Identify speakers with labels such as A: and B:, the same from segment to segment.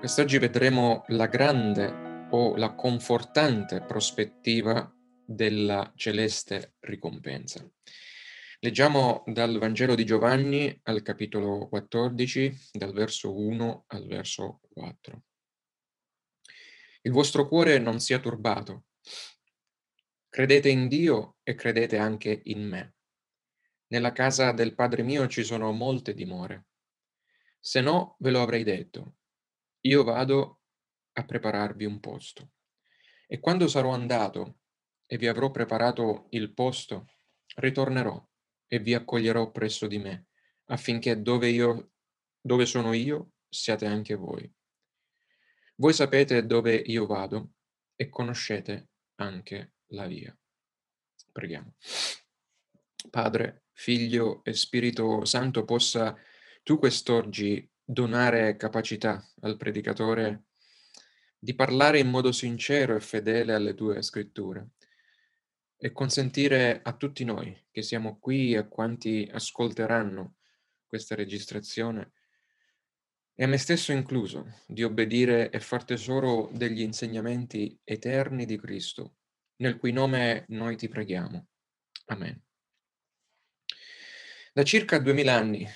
A: Quest'oggi vedremo la grande o la confortante prospettiva della celeste ricompensa. Leggiamo dal Vangelo di Giovanni al capitolo 14, dal verso 1 al verso 4. Il vostro cuore non sia turbato. Credete in Dio e credete anche in me. Nella casa del Padre mio ci sono molte dimore. Se no, ve lo avrei detto. Io vado a prepararvi un posto. E quando sarò andato e vi avrò preparato il posto, ritornerò e vi accoglierò presso di me, affinché dove, io, dove sono io siate anche voi. Voi sapete dove io vado e conoscete anche la via. Preghiamo. Padre, Figlio e Spirito Santo, possa tu quest'oggi donare capacità al predicatore di parlare in modo sincero e fedele alle tue scritture e consentire a tutti noi che siamo qui e a quanti ascolteranno questa registrazione e a me stesso incluso di obbedire e far tesoro degli insegnamenti eterni di Cristo, nel cui nome noi ti preghiamo. Amen. Da circa duemila anni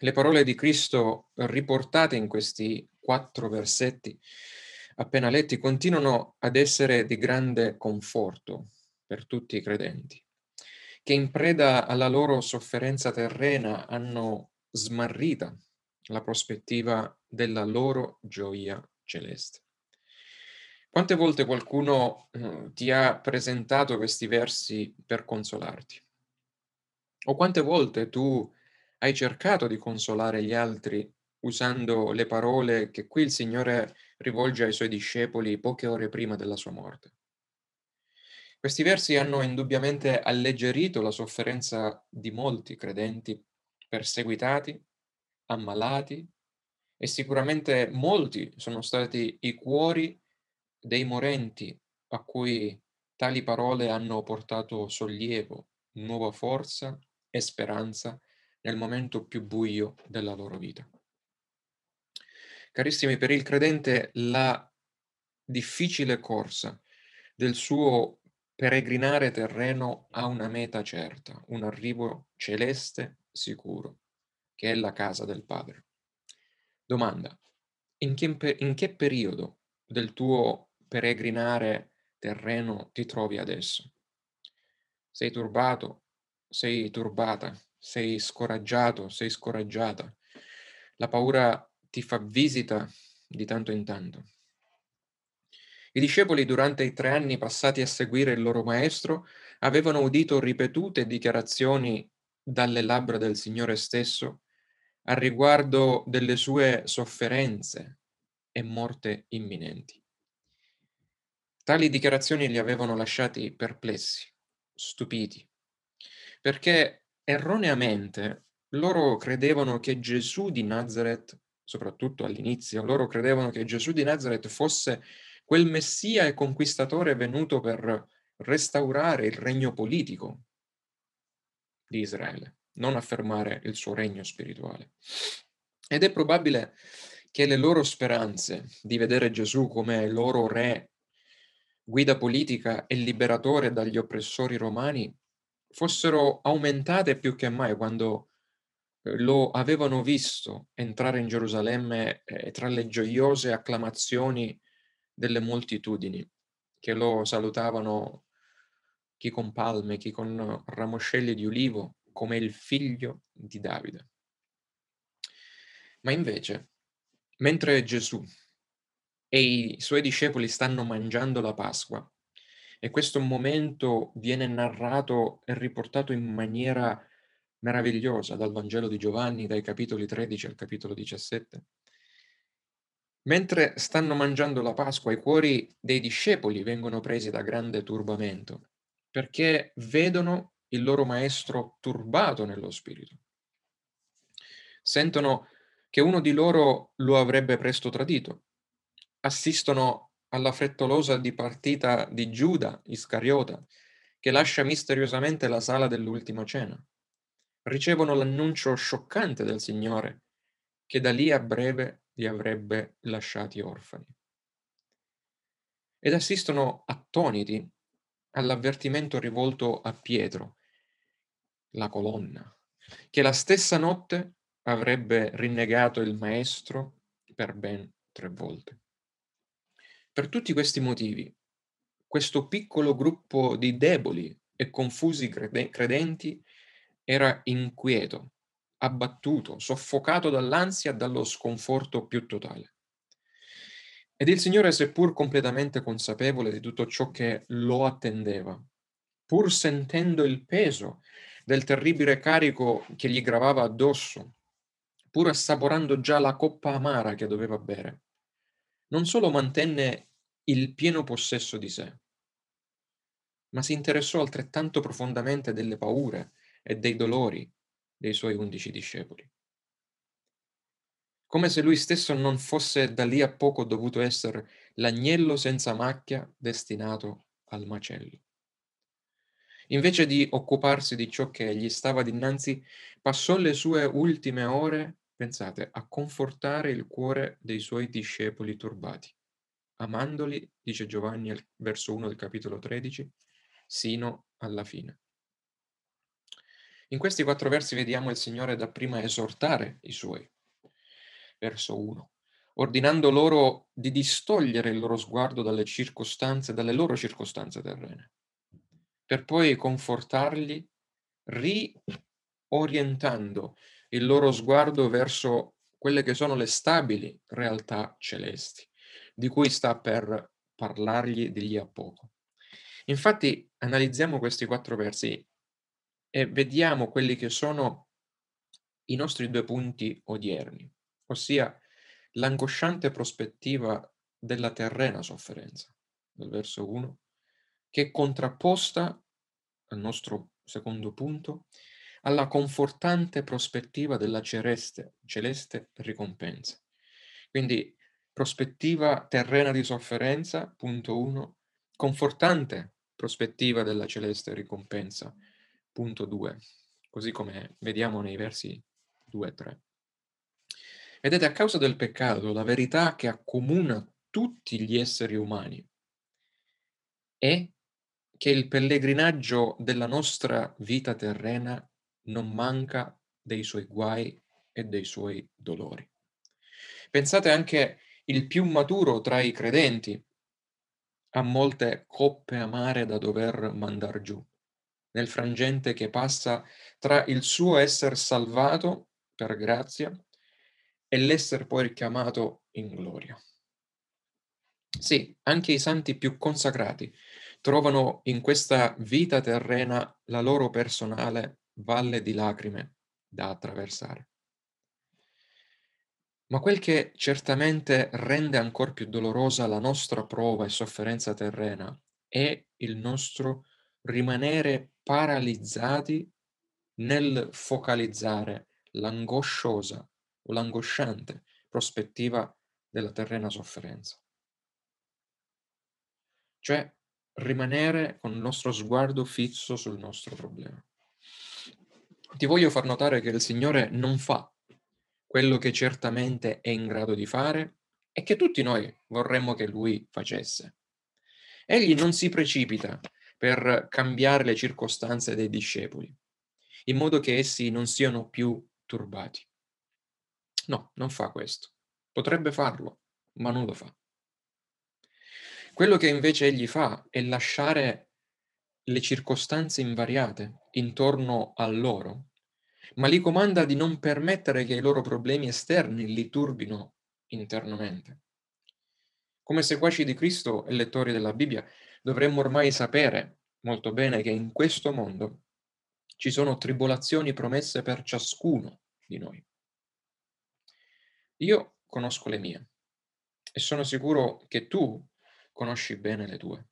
A: le parole di Cristo riportate in questi quattro versetti appena letti continuano ad essere di grande conforto per tutti i credenti, che in preda alla loro sofferenza terrena hanno smarrita la prospettiva della loro gioia celeste. Quante volte qualcuno uh, ti ha presentato questi versi per consolarti? O quante volte tu hai cercato di consolare gli altri usando le parole che qui il Signore rivolge ai suoi discepoli poche ore prima della sua morte? Questi versi hanno indubbiamente alleggerito la sofferenza di molti credenti perseguitati, ammalati e sicuramente molti sono stati i cuori dei morenti a cui tali parole hanno portato sollievo, nuova forza e speranza nel momento più buio della loro vita. Carissimi, per il credente la difficile corsa del suo Peregrinare terreno ha una meta certa, un arrivo celeste sicuro, che è la casa del Padre. Domanda, in che, in che periodo del tuo peregrinare terreno ti trovi adesso? Sei turbato? Sei turbata? Sei scoraggiato? Sei scoraggiata? La paura ti fa visita di tanto in tanto. I discepoli durante i tre anni passati a seguire il loro maestro avevano udito ripetute dichiarazioni dalle labbra del Signore stesso a riguardo delle sue sofferenze e morte imminenti. Tali dichiarazioni li avevano lasciati perplessi, stupiti, perché erroneamente loro credevano che Gesù di Nazareth, soprattutto all'inizio, loro credevano che Gesù di Nazareth fosse quel messia e conquistatore venuto per restaurare il regno politico di Israele, non affermare il suo regno spirituale. Ed è probabile che le loro speranze di vedere Gesù come loro re, guida politica e liberatore dagli oppressori romani fossero aumentate più che mai quando eh, lo avevano visto entrare in Gerusalemme eh, tra le gioiose acclamazioni delle moltitudini che lo salutavano chi con palme, chi con ramoscelli di ulivo, come il figlio di Davide. Ma invece, mentre Gesù e i suoi discepoli stanno mangiando la Pasqua, e questo momento viene narrato e riportato in maniera meravigliosa dal Vangelo di Giovanni, dai capitoli 13 al capitolo 17, Mentre stanno mangiando la Pasqua, i cuori dei discepoli vengono presi da grande turbamento, perché vedono il loro maestro turbato nello spirito. Sentono che uno di loro lo avrebbe presto tradito. Assistono alla frettolosa dipartita di Giuda Iscariota, che lascia misteriosamente la sala dell'ultima cena. Ricevono l'annuncio scioccante del Signore, che da lì a breve li avrebbe lasciati orfani. Ed assistono attoniti all'avvertimento rivolto a Pietro, la colonna, che la stessa notte avrebbe rinnegato il maestro per ben tre volte. Per tutti questi motivi, questo piccolo gruppo di deboli e confusi credenti era inquieto, abbattuto, soffocato dall'ansia e dallo sconforto più totale. Ed il Signore, seppur completamente consapevole di tutto ciò che lo attendeva, pur sentendo il peso del terribile carico che gli gravava addosso, pur assaporando già la coppa amara che doveva bere, non solo mantenne il pieno possesso di sé, ma si interessò altrettanto profondamente delle paure e dei dolori dei suoi undici discepoli. Come se lui stesso non fosse da lì a poco dovuto essere l'agnello senza macchia destinato al macello. Invece di occuparsi di ciò che gli stava dinanzi, passò le sue ultime ore, pensate, a confortare il cuore dei suoi discepoli turbati, amandoli, dice Giovanni al verso 1 del capitolo 13, sino alla fine. In questi quattro versi vediamo il Signore dapprima esortare i suoi. Verso 1. Ordinando loro di distogliere il loro sguardo dalle circostanze, dalle loro circostanze terrene per poi confortarli riorientando il loro sguardo verso quelle che sono le stabili realtà celesti, di cui sta per parlargli di lì a poco. Infatti analizziamo questi quattro versi e vediamo quelli che sono i nostri due punti odierni, ossia l'angosciante prospettiva della terrena sofferenza, dal verso 1 che è contrapposta al nostro secondo punto alla confortante prospettiva della celeste, celeste ricompensa. Quindi prospettiva terrena di sofferenza, punto uno, confortante prospettiva della celeste ricompensa, punto due, così come vediamo nei versi 2 e 3. Vedete, a causa del peccato, la verità che accomuna tutti gli esseri umani è che il pellegrinaggio della nostra vita terrena non manca dei suoi guai e dei suoi dolori. Pensate anche il più maturo tra i credenti ha molte coppe amare da dover mandar giù, nel frangente che passa tra il suo essere salvato per grazia e l'essere poi chiamato in gloria. Sì, anche i santi più consacrati trovano in questa vita terrena la loro personale valle di lacrime da attraversare. Ma quel che certamente rende ancora più dolorosa la nostra prova e sofferenza terrena è il nostro rimanere paralizzati nel focalizzare l'angosciosa o l'angosciante prospettiva della terrena sofferenza. Cioè rimanere con il nostro sguardo fisso sul nostro problema. Ti voglio far notare che il Signore non fa quello che certamente è in grado di fare e che tutti noi vorremmo che Lui facesse. Egli non si precipita per cambiare le circostanze dei discepoli, in modo che essi non siano più turbati. No, non fa questo. Potrebbe farlo, ma non lo fa. Quello che invece egli fa è lasciare le circostanze invariate intorno a loro, ma li comanda di non permettere che i loro problemi esterni li turbino internamente. Come seguaci di Cristo e lettori della Bibbia, dovremmo ormai sapere molto bene che in questo mondo ci sono tribolazioni promesse per ciascuno di noi. Io conosco le mie e sono sicuro che tu conosci bene le tue.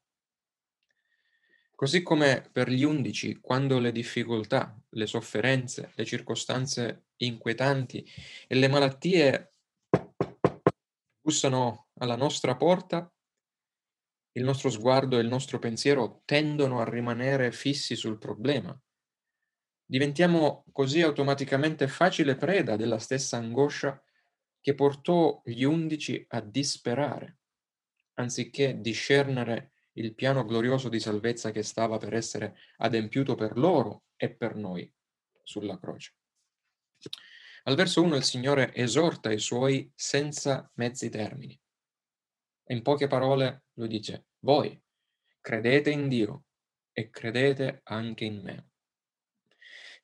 A: Così come per gli undici, quando le difficoltà, le sofferenze, le circostanze inquietanti e le malattie bussano alla nostra porta, il nostro sguardo e il nostro pensiero tendono a rimanere fissi sul problema. Diventiamo così automaticamente facile preda della stessa angoscia che portò gli undici a disperare, anziché discernere il piano glorioso di salvezza che stava per essere adempiuto per loro e per noi sulla croce. Al verso 1 il Signore esorta i suoi senza mezzi termini. In poche parole lui dice, voi credete in Dio e credete anche in me.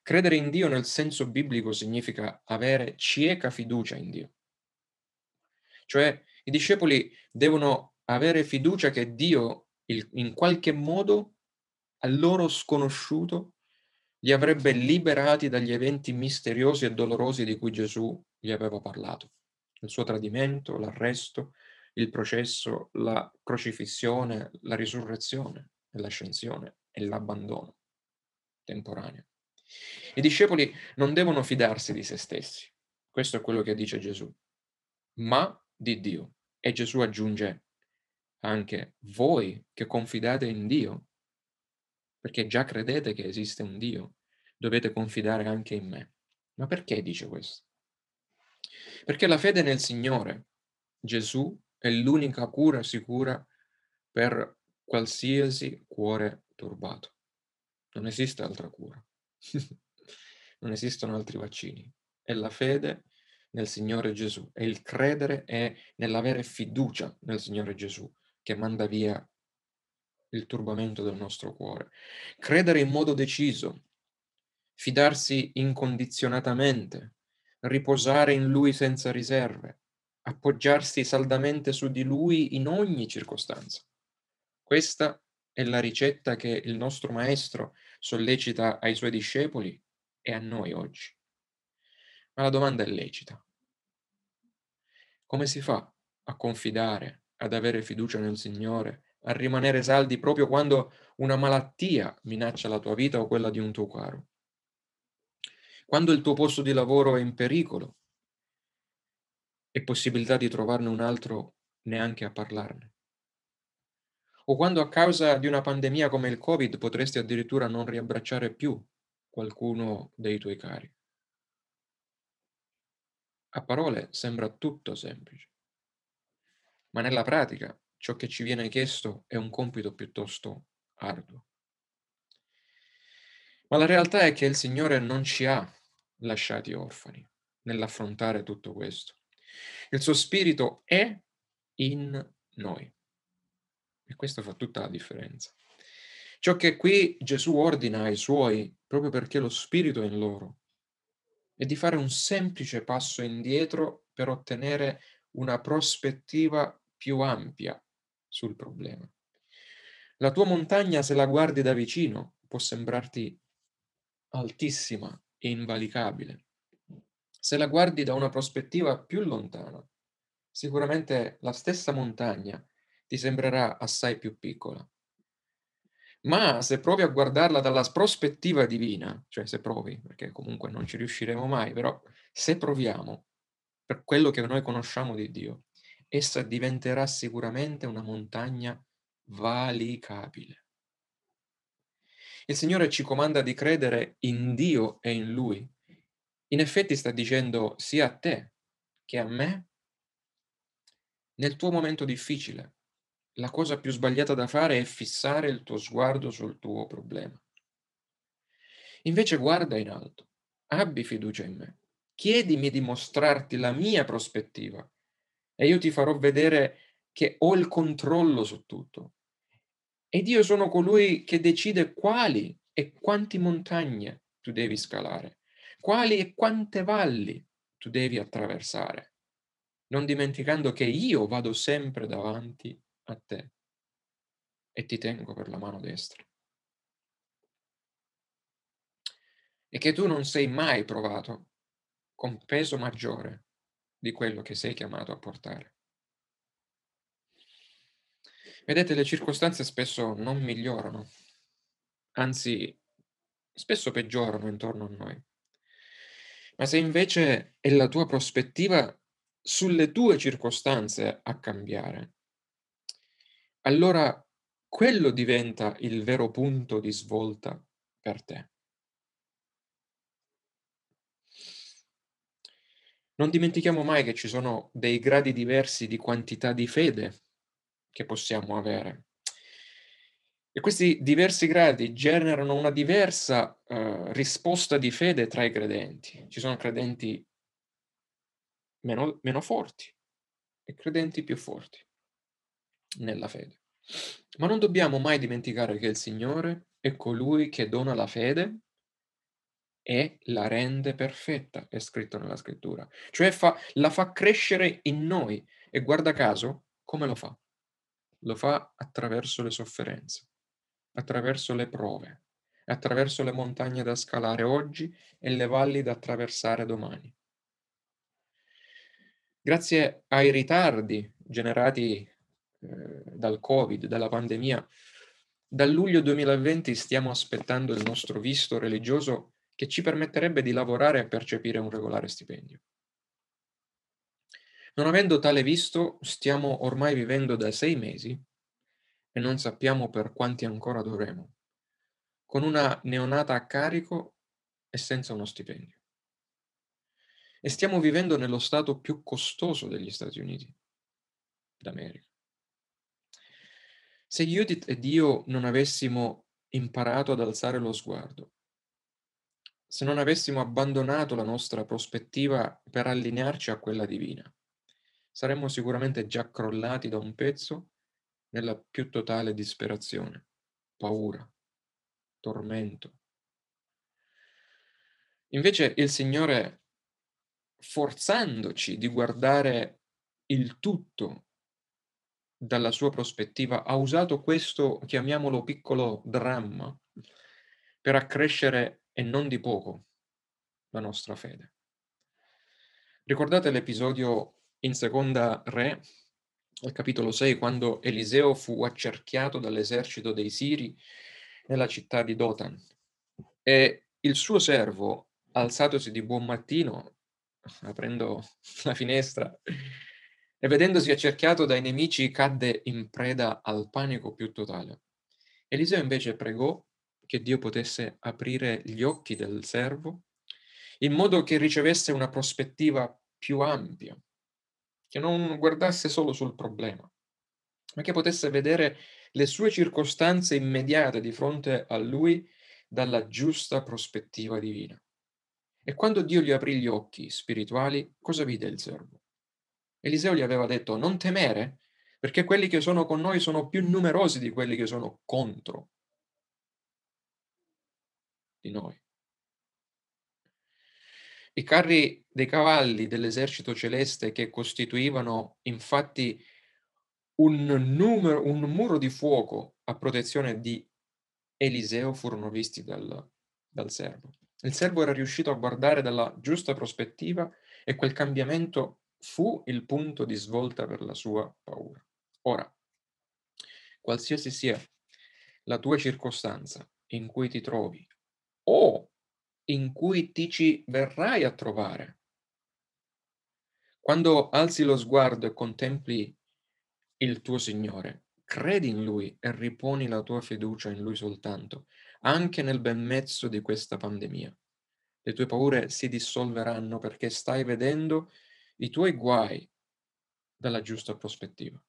A: Credere in Dio nel senso biblico significa avere cieca fiducia in Dio. Cioè i discepoli devono avere fiducia che Dio in qualche modo al loro sconosciuto li avrebbe liberati dagli eventi misteriosi e dolorosi di cui Gesù gli aveva parlato. Il suo tradimento, l'arresto, il processo, la crocifissione, la risurrezione, l'ascensione e l'abbandono temporaneo. I discepoli non devono fidarsi di se stessi, questo è quello che dice Gesù, ma di Dio. E Gesù aggiunge anche voi che confidate in Dio perché già credete che esiste un Dio, dovete confidare anche in me. Ma perché dice questo? Perché la fede nel Signore, Gesù, è l'unica cura sicura per qualsiasi cuore turbato. Non esiste altra cura. non esistono altri vaccini. È la fede nel Signore Gesù, è il credere e nell'avere fiducia nel Signore Gesù che manda via il turbamento del nostro cuore. Credere in modo deciso, fidarsi incondizionatamente, riposare in Lui senza riserve, appoggiarsi saldamente su di Lui in ogni circostanza. Questa è la ricetta che il nostro Maestro sollecita ai suoi discepoli e a noi oggi. Ma la domanda è lecita. Come si fa a confidare, ad avere fiducia nel Signore a rimanere saldi proprio quando una malattia minaccia la tua vita o quella di un tuo caro. Quando il tuo posto di lavoro è in pericolo e possibilità di trovarne un altro neanche a parlarne. O quando a causa di una pandemia come il Covid potresti addirittura non riabbracciare più qualcuno dei tuoi cari. A parole sembra tutto semplice, ma nella pratica ciò che ci viene chiesto è un compito piuttosto arduo. Ma la realtà è che il Signore non ci ha lasciati orfani nell'affrontare tutto questo. Il suo spirito è in noi. E questo fa tutta la differenza. Ciò che qui Gesù ordina ai suoi, proprio perché lo spirito è in loro, è di fare un semplice passo indietro per ottenere una prospettiva più ampia sul problema. La tua montagna, se la guardi da vicino, può sembrarti altissima e invalicabile. Se la guardi da una prospettiva più lontana, sicuramente la stessa montagna ti sembrerà assai più piccola. Ma se provi a guardarla dalla prospettiva divina, cioè se provi, perché comunque non ci riusciremo mai, però se proviamo per quello che noi conosciamo di Dio, essa diventerà sicuramente una montagna valicabile. Il Signore ci comanda di credere in Dio e in Lui. In effetti sta dicendo sia a te che a me, nel tuo momento difficile, la cosa più sbagliata da fare è fissare il tuo sguardo sul tuo problema. Invece guarda in alto, abbi fiducia in me, chiedimi di mostrarti la mia prospettiva e io ti farò vedere che ho il controllo su tutto. Ed io sono colui che decide quali e quanti montagne tu devi scalare, quali e quante valli tu devi attraversare, non dimenticando che io vado sempre davanti a te e ti tengo per la mano destra. E che tu non sei mai provato con peso maggiore di quello che sei chiamato a portare. Vedete, le circostanze spesso non migliorano, anzi spesso peggiorano intorno a noi. Ma se invece è la tua prospettiva sulle tue circostanze a cambiare, allora quello diventa il vero punto di svolta per te. Non dimentichiamo mai che ci sono dei gradi diversi di quantità di fede che possiamo avere. E questi diversi gradi generano una diversa uh, risposta di fede tra i credenti. Ci sono credenti meno, meno forti e credenti più forti nella fede. Ma non dobbiamo mai dimenticare che il Signore è colui che dona la fede e la rende perfetta, è scritto nella scrittura. Cioè fa, la fa crescere in noi. E guarda caso, come lo fa? Lo fa attraverso le sofferenze, attraverso le prove, attraverso le montagne da scalare oggi e le valli da attraversare domani. Grazie ai ritardi generati eh, dal Covid, dalla pandemia, dal luglio 2020 stiamo aspettando il nostro visto religioso che ci permetterebbe di lavorare e percepire un regolare stipendio. Non avendo tale visto, stiamo ormai vivendo da sei mesi e non sappiamo per quanti ancora dovremo, con una neonata a carico e senza uno stipendio. E stiamo vivendo nello stato più costoso degli Stati Uniti d'America. Se Judith ed io non avessimo imparato ad alzare lo sguardo, se non avessimo abbandonato la nostra prospettiva per allinearci a quella divina, saremmo sicuramente già crollati da un pezzo nella più totale disperazione, paura, tormento. Invece il Signore, forzandoci di guardare il tutto dalla sua prospettiva, ha usato questo, chiamiamolo piccolo dramma, per accrescere e non di poco la nostra fede. Ricordate l'episodio in seconda Re, al capitolo 6, quando Eliseo fu accerchiato dall'esercito dei Siri nella città di Dotan e il suo servo, alzatosi di buon mattino, aprendo la finestra e vedendosi accerchiato dai nemici, cadde in preda al panico più totale. Eliseo invece pregò che Dio potesse aprire gli occhi del servo in modo che ricevesse una prospettiva più ampia che non guardasse solo sul problema, ma che potesse vedere le sue circostanze immediate di fronte a lui dalla giusta prospettiva divina. E quando Dio gli aprì gli occhi spirituali, cosa vide il servo? Eliseo gli aveva detto, non temere, perché quelli che sono con noi sono più numerosi di quelli che sono contro di noi. I carri dei cavalli dell'esercito celeste che costituivano infatti un, numero, un muro di fuoco a protezione di Eliseo furono visti dal, dal servo. Il servo era riuscito a guardare dalla giusta prospettiva e quel cambiamento fu il punto di svolta per la sua paura. Ora, qualsiasi sia la tua circostanza in cui ti trovi o in cui ti ci verrai a trovare. Quando alzi lo sguardo e contempli il tuo Signore, credi in Lui e riponi la tua fiducia in Lui soltanto, anche nel ben mezzo di questa pandemia. Le tue paure si dissolveranno perché stai vedendo i tuoi guai dalla giusta prospettiva,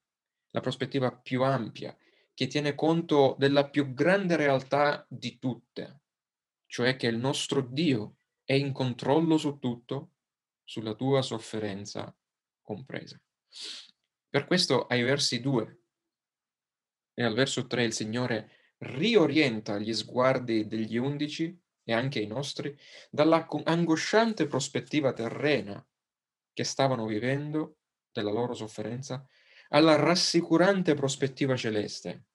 A: la prospettiva più ampia che tiene conto della più grande realtà di tutte, cioè che il nostro Dio è in controllo su tutto, sulla tua sofferenza compresa. Per questo ai versi 2 e al verso 3 il Signore riorienta gli sguardi degli undici e anche i nostri dalla angosciante prospettiva terrena che stavano vivendo della loro sofferenza alla rassicurante prospettiva celeste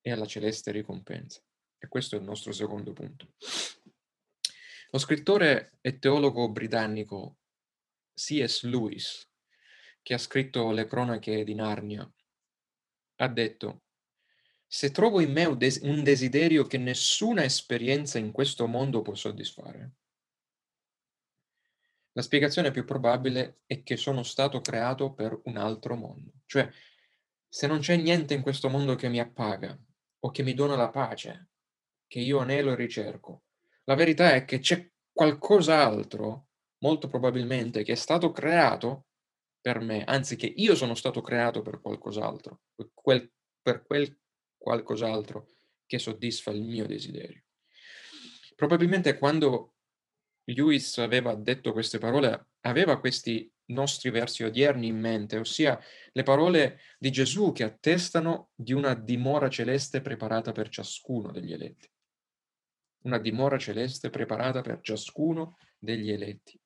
A: e alla celeste ricompensa. E questo è il nostro secondo punto. Lo scrittore e teologo britannico C.S. Lewis, che ha scritto le cronache di Narnia, ha detto, se trovo in me un desiderio che nessuna esperienza in questo mondo può soddisfare, la spiegazione più probabile è che sono stato creato per un altro mondo. Cioè, se non c'è niente in questo mondo che mi appaga o che mi dona la pace, che io anelo e ricerco. La verità è che c'è qualcos'altro molto probabilmente, che è stato creato per me, anzi che io sono stato creato per qualcos'altro, quel, per quel qualcos'altro che soddisfa il mio desiderio. Probabilmente quando Lewis aveva detto queste parole, aveva questi nostri versi odierni in mente, ossia le parole di Gesù che attestano di una dimora celeste preparata per ciascuno degli eletti. Una dimora celeste preparata per ciascuno degli eletti.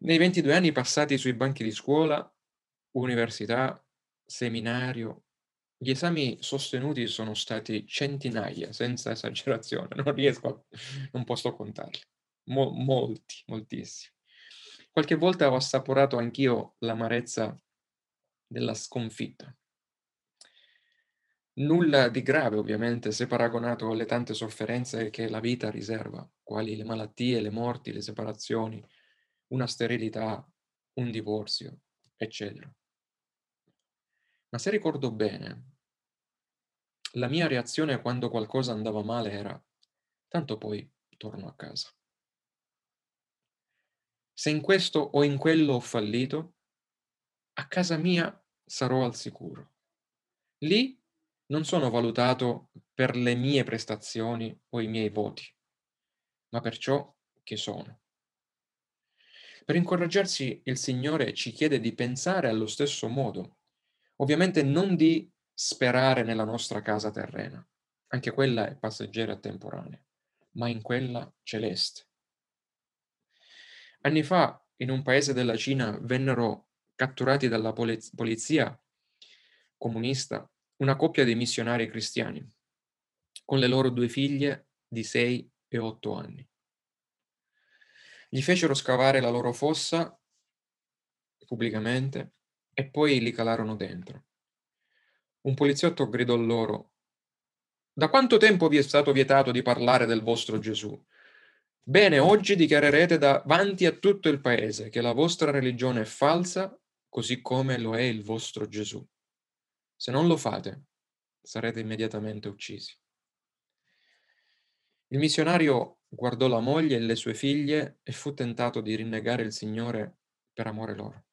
A: Nei 22 anni passati sui banchi di scuola, università, seminario, gli esami sostenuti sono stati centinaia, senza esagerazione, non riesco a, non posso contarli. Mo, molti, moltissimi. Qualche volta ho assaporato anch'io l'amarezza della sconfitta. Nulla di grave, ovviamente, se paragonato alle tante sofferenze che la vita riserva, quali le malattie, le morti, le separazioni, una sterilità, un divorzio, eccetera. Ma se ricordo bene, la mia reazione quando qualcosa andava male era, tanto poi torno a casa. Se in questo o in quello ho fallito, a casa mia sarò al sicuro. Lì non sono valutato per le mie prestazioni o i miei voti, ma per ciò che sono. Per incoraggiarsi il Signore ci chiede di pensare allo stesso modo, ovviamente non di sperare nella nostra casa terrena, anche quella è passeggera e temporanea, ma in quella celeste. Anni fa, in un paese della Cina, vennero catturati dalla polizia comunista una coppia di missionari cristiani, con le loro due figlie di 6 e 8 anni. Gli fecero scavare la loro fossa pubblicamente e poi li calarono dentro. Un poliziotto gridò loro, da quanto tempo vi è stato vietato di parlare del vostro Gesù? Bene, oggi dichiarerete davanti a tutto il paese che la vostra religione è falsa, così come lo è il vostro Gesù. Se non lo fate, sarete immediatamente uccisi. Il missionario guardò la moglie e le sue figlie e fu tentato di rinnegare il Signore per amore loro.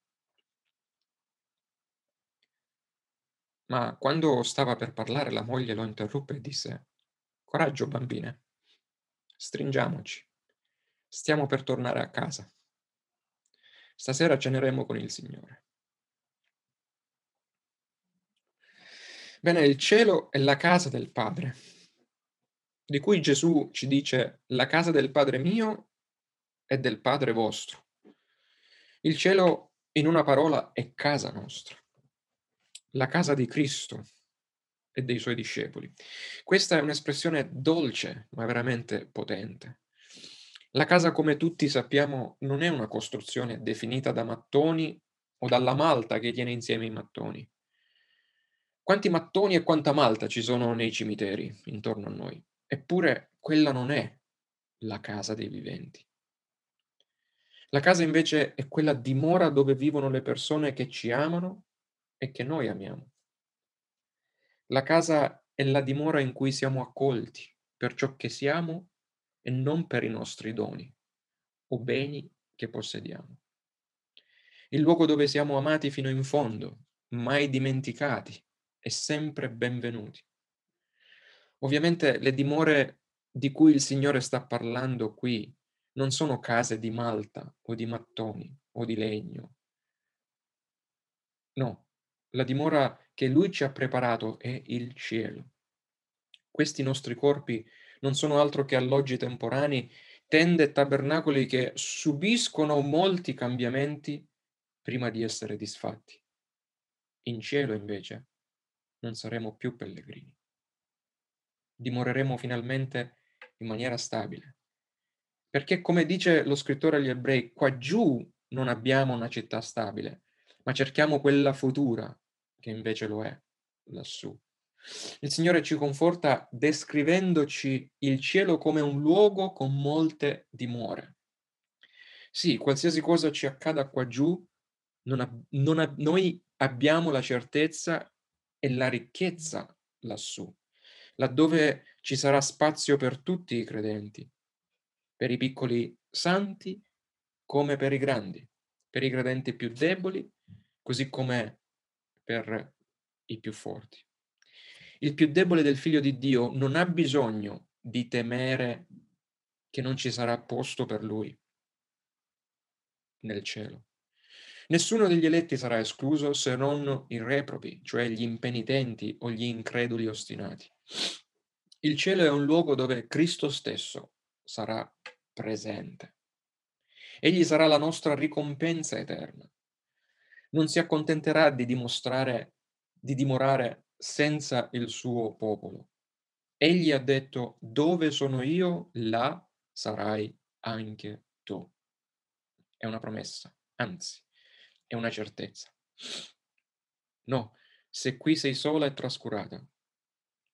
A: Ma quando stava per parlare, la moglie lo interruppe e disse, Coraggio, bambine, stringiamoci, stiamo per tornare a casa. Stasera ceneremo con il Signore. Bene, il cielo è la casa del Padre, di cui Gesù ci dice, la casa del Padre mio è del Padre vostro. Il cielo, in una parola, è casa nostra la casa di Cristo e dei suoi discepoli. Questa è un'espressione dolce, ma veramente potente. La casa, come tutti sappiamo, non è una costruzione definita da mattoni o dalla malta che tiene insieme i mattoni. Quanti mattoni e quanta malta ci sono nei cimiteri intorno a noi? Eppure quella non è la casa dei viventi. La casa invece è quella dimora dove vivono le persone che ci amano e che noi amiamo. La casa è la dimora in cui siamo accolti per ciò che siamo e non per i nostri doni o beni che possediamo. Il luogo dove siamo amati fino in fondo, mai dimenticati e sempre benvenuti. Ovviamente le dimore di cui il Signore sta parlando qui non sono case di malta o di mattoni o di legno. No, la dimora che Lui ci ha preparato è il cielo. Questi nostri corpi non sono altro che alloggi temporanei, tende e tabernacoli che subiscono molti cambiamenti prima di essere disfatti. In cielo, invece, non saremo più pellegrini. Dimoreremo finalmente in maniera stabile. Perché, come dice lo scrittore agli ebrei, qua giù non abbiamo una città stabile, ma cerchiamo quella futura, che invece lo è lassù. Il Signore ci conforta descrivendoci il cielo come un luogo con molte dimore. Sì, qualsiasi cosa ci accada qua giù, non ab- non ab- noi abbiamo la certezza e la ricchezza lassù, laddove ci sarà spazio per tutti i credenti, per i piccoli santi come per i grandi, per i credenti più deboli, così come per i più forti. Il più debole del figlio di Dio non ha bisogno di temere che non ci sarà posto per lui nel cielo. Nessuno degli eletti sarà escluso se non i reprobi, cioè gli impenitenti o gli increduli ostinati. Il cielo è un luogo dove Cristo stesso sarà presente. Egli sarà la nostra ricompensa eterna. Non si accontenterà di dimostrare, di dimorare senza il suo popolo. Egli ha detto, dove sono io, là sarai anche tu. È una promessa, anzi, è una certezza. No, se qui sei sola e trascurata,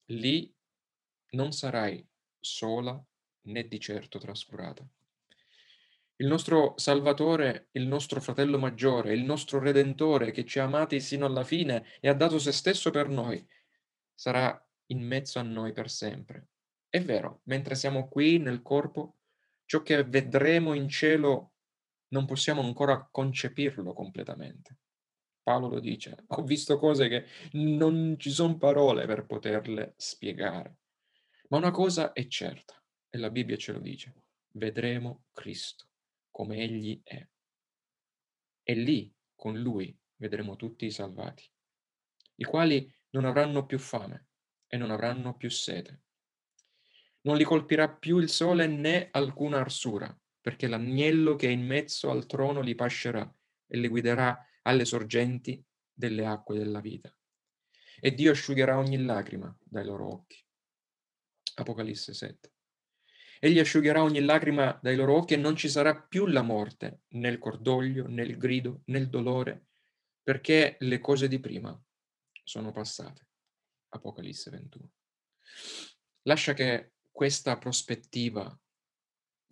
A: lì non sarai sola né di certo trascurata. Il nostro Salvatore, il nostro fratello maggiore, il nostro Redentore che ci ha amati sino alla fine e ha dato se stesso per noi, sarà in mezzo a noi per sempre. È vero, mentre siamo qui nel corpo, ciò che vedremo in cielo non possiamo ancora concepirlo completamente. Paolo lo dice, ho visto cose che non ci sono parole per poterle spiegare. Ma una cosa è certa, e la Bibbia ce lo dice, vedremo Cristo come Egli è. E lì, con Lui, vedremo tutti i salvati, i quali non avranno più fame e non avranno più sete. Non li colpirà più il sole né alcuna arsura, perché l'agnello che è in mezzo al trono li pascerà e li guiderà alle sorgenti delle acque della vita. E Dio asciugherà ogni lacrima dai loro occhi. Apocalisse 7. Egli asciugherà ogni lacrima dai loro occhi e non ci sarà più la morte, né il cordoglio, né il grido, né il dolore, perché le cose di prima sono passate. Apocalisse 21. Lascia che questa prospettiva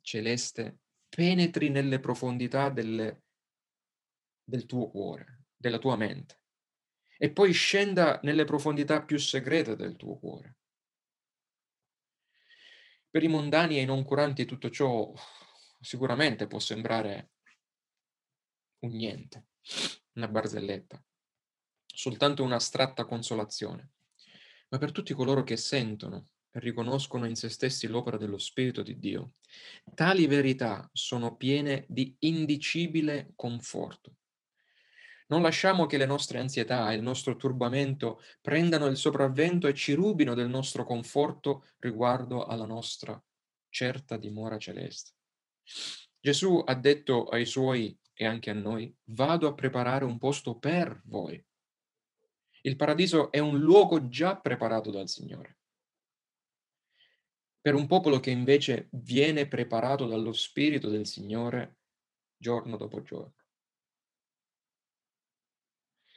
A: celeste penetri nelle profondità delle, del tuo cuore, della tua mente, e poi scenda nelle profondità più segrete del tuo cuore. Per i mondani e i non curanti tutto ciò sicuramente può sembrare un niente, una barzelletta, soltanto un'astratta consolazione. Ma per tutti coloro che sentono e riconoscono in se stessi l'opera dello Spirito di Dio, tali verità sono piene di indicibile conforto. Non lasciamo che le nostre ansietà e il nostro turbamento prendano il sopravvento e ci rubino del nostro conforto riguardo alla nostra certa dimora celeste. Gesù ha detto ai suoi e anche a noi, vado a preparare un posto per voi. Il paradiso è un luogo già preparato dal Signore. Per un popolo che invece viene preparato dallo Spirito del Signore giorno dopo giorno.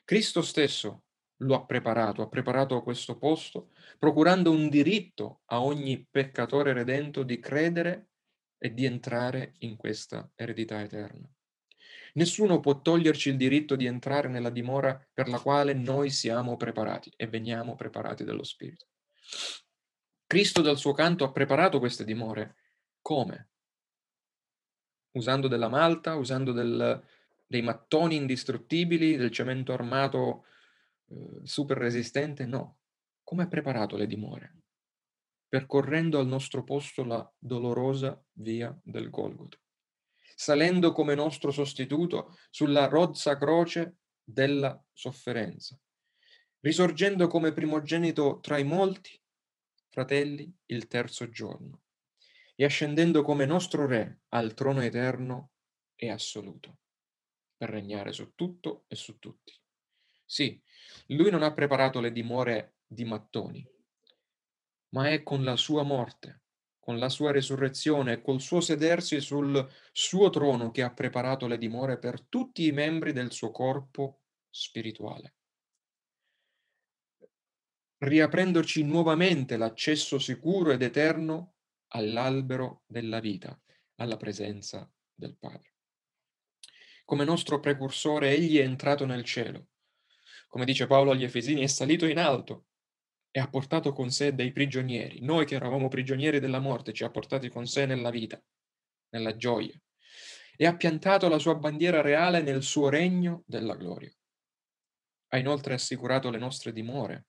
A: Cristo stesso lo ha preparato, ha preparato questo posto, procurando un diritto a ogni peccatore redento di credere e di entrare in questa eredità eterna. Nessuno può toglierci il diritto di entrare nella dimora per la quale noi siamo preparati e veniamo preparati dallo Spirito. Cristo dal suo canto ha preparato queste dimore. Come? Usando della malta, usando del, dei mattoni indistruttibili, del cemento armato eh, super resistente? No. Come ha preparato le dimore? Percorrendo al nostro posto la dolorosa via del Golgotha, salendo come nostro sostituto sulla rozza croce della sofferenza, risorgendo come primogenito tra i molti fratelli il terzo giorno e ascendendo come nostro Re al trono eterno e assoluto per regnare su tutto e su tutti. Sì, lui non ha preparato le dimore di mattoni, ma è con la sua morte, con la sua resurrezione col suo sedersi sul suo trono che ha preparato le dimore per tutti i membri del suo corpo spirituale riaprendoci nuovamente l'accesso sicuro ed eterno all'albero della vita, alla presenza del Padre. Come nostro precursore, egli è entrato nel cielo. Come dice Paolo agli Efesini, è salito in alto e ha portato con sé dei prigionieri. Noi che eravamo prigionieri della morte ci ha portati con sé nella vita, nella gioia. e ha piantato la sua bandiera reale nel suo regno della gloria. Ha inoltre assicurato le nostre dimore,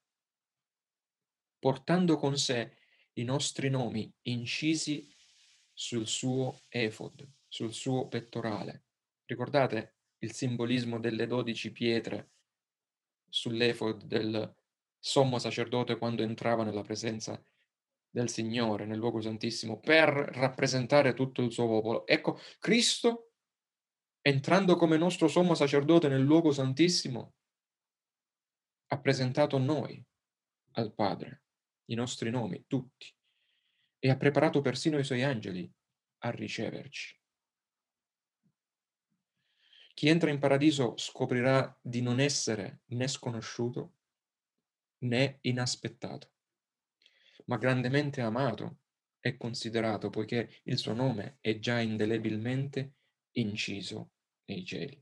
A: portando con sé i nostri nomi incisi sul suo efod, sul suo pettorale. Ricordate il simbolismo delle dodici pietre sull'efod del sommo sacerdote quando entrava nella presenza del Signore nel luogo santissimo per rappresentare tutto il suo popolo. Ecco, Cristo, entrando come nostro sommo sacerdote nel luogo santissimo, ha presentato noi al Padre, i nostri nomi, tutti, e ha preparato persino i suoi angeli a riceverci. Chi entra in paradiso scoprirà di non essere né sconosciuto né inaspettato, ma grandemente amato e considerato poiché il suo nome è già indelebilmente inciso nei cieli.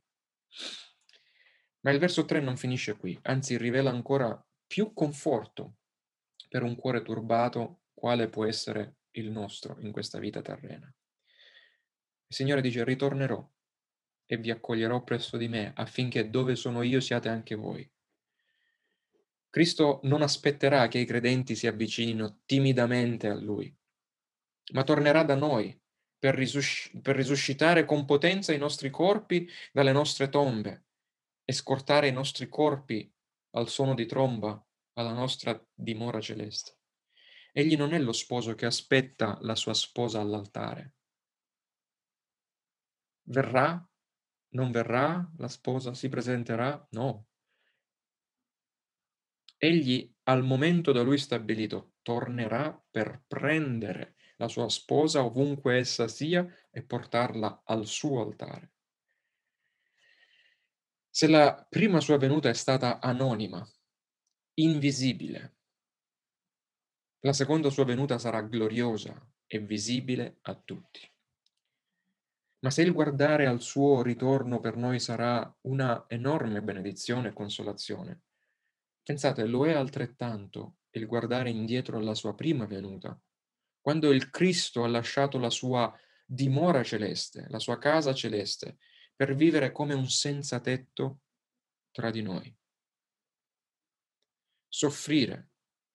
A: Ma il verso 3 non finisce qui, anzi rivela ancora più conforto per un cuore turbato quale può essere il nostro in questa vita terrena. Il Signore dice ritornerò e vi accoglierò presso di me affinché dove sono io siate anche voi. Cristo non aspetterà che i credenti si avvicinino timidamente a Lui, ma tornerà da noi per, risusc- per risuscitare con potenza i nostri corpi dalle nostre tombe e scortare i nostri corpi al suono di tromba alla nostra dimora celeste. Egli non è lo sposo che aspetta la sua sposa all'altare. Verrà? Non verrà? La sposa si presenterà? No. Egli al momento da lui stabilito tornerà per prendere la sua sposa ovunque essa sia e portarla al suo altare. Se la prima sua venuta è stata anonima, invisibile, la seconda sua venuta sarà gloriosa e visibile a tutti. Ma se il guardare al suo ritorno per noi sarà una enorme benedizione e consolazione, Pensate, lo è altrettanto il guardare indietro alla sua prima venuta, quando il Cristo ha lasciato la sua dimora celeste, la sua casa celeste, per vivere come un senza tetto tra di noi. Soffrire,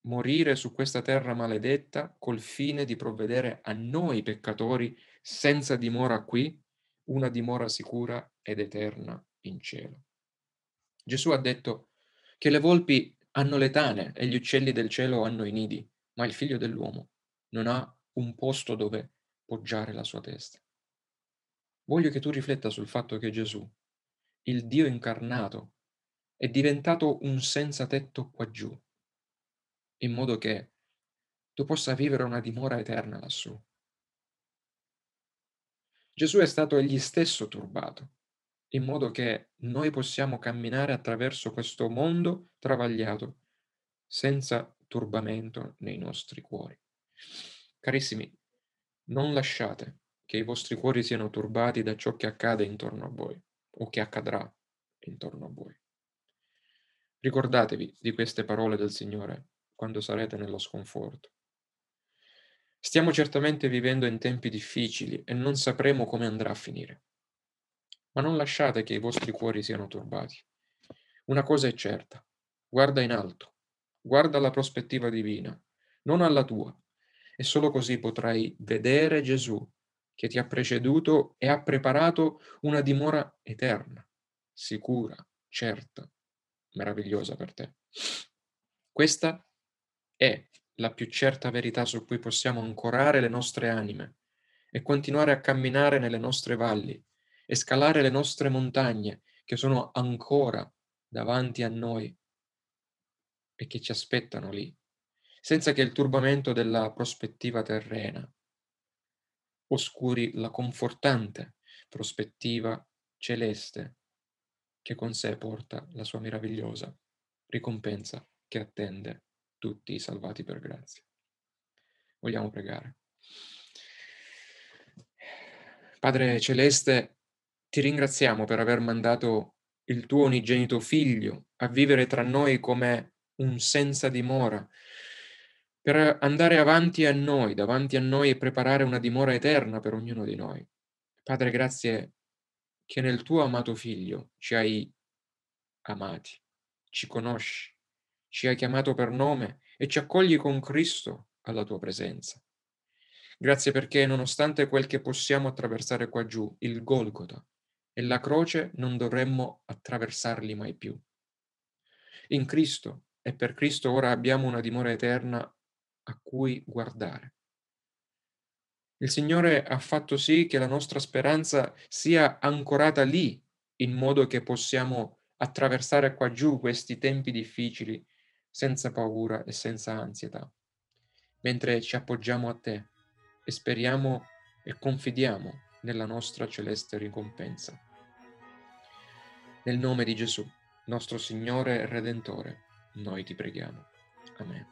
A: morire su questa terra maledetta col fine di provvedere a noi peccatori senza dimora qui, una dimora sicura ed eterna in cielo. Gesù ha detto, che le volpi hanno le tane e gli uccelli del cielo hanno i nidi, ma il figlio dell'uomo non ha un posto dove poggiare la sua testa. Voglio che tu rifletta sul fatto che Gesù, il Dio incarnato, è diventato un senza tetto qua giù, in modo che tu possa vivere una dimora eterna lassù. Gesù è stato egli stesso turbato, in modo che noi possiamo camminare attraverso questo mondo travagliato, senza turbamento nei nostri cuori. Carissimi, non lasciate che i vostri cuori siano turbati da ciò che accade intorno a voi o che accadrà intorno a voi. Ricordatevi di queste parole del Signore quando sarete nello sconforto. Stiamo certamente vivendo in tempi difficili e non sapremo come andrà a finire ma non lasciate che i vostri cuori siano turbati. Una cosa è certa, guarda in alto, guarda alla prospettiva divina, non alla tua, e solo così potrai vedere Gesù che ti ha preceduto e ha preparato una dimora eterna, sicura, certa, meravigliosa per te. Questa è la più certa verità su cui possiamo ancorare le nostre anime e continuare a camminare nelle nostre valli, e scalare le nostre montagne che sono ancora davanti a noi e che ci aspettano lì, senza che il turbamento della prospettiva terrena oscuri la confortante prospettiva celeste che con sé porta la sua meravigliosa ricompensa che attende tutti salvati per grazia. Vogliamo pregare. Padre Celeste, ti ringraziamo per aver mandato il tuo unigenito figlio a vivere tra noi come un senza dimora, per andare avanti a noi, davanti a noi e preparare una dimora eterna per ognuno di noi. Padre, grazie che nel tuo amato Figlio ci hai amati, ci conosci, ci hai chiamato per nome e ci accogli con Cristo alla tua presenza. Grazie perché nonostante quel che possiamo attraversare qua giù, il Golgota e la croce non dovremmo attraversarli mai più. In Cristo e per Cristo ora abbiamo una dimora eterna a cui guardare. Il Signore ha fatto sì che la nostra speranza sia ancorata lì, in modo che possiamo attraversare qua giù questi tempi difficili senza paura e senza ansietà, mentre ci appoggiamo a te e speriamo e confidiamo nella nostra celeste ricompensa. Nel nome di Gesù, nostro Signore e Redentore, noi ti preghiamo. Amen.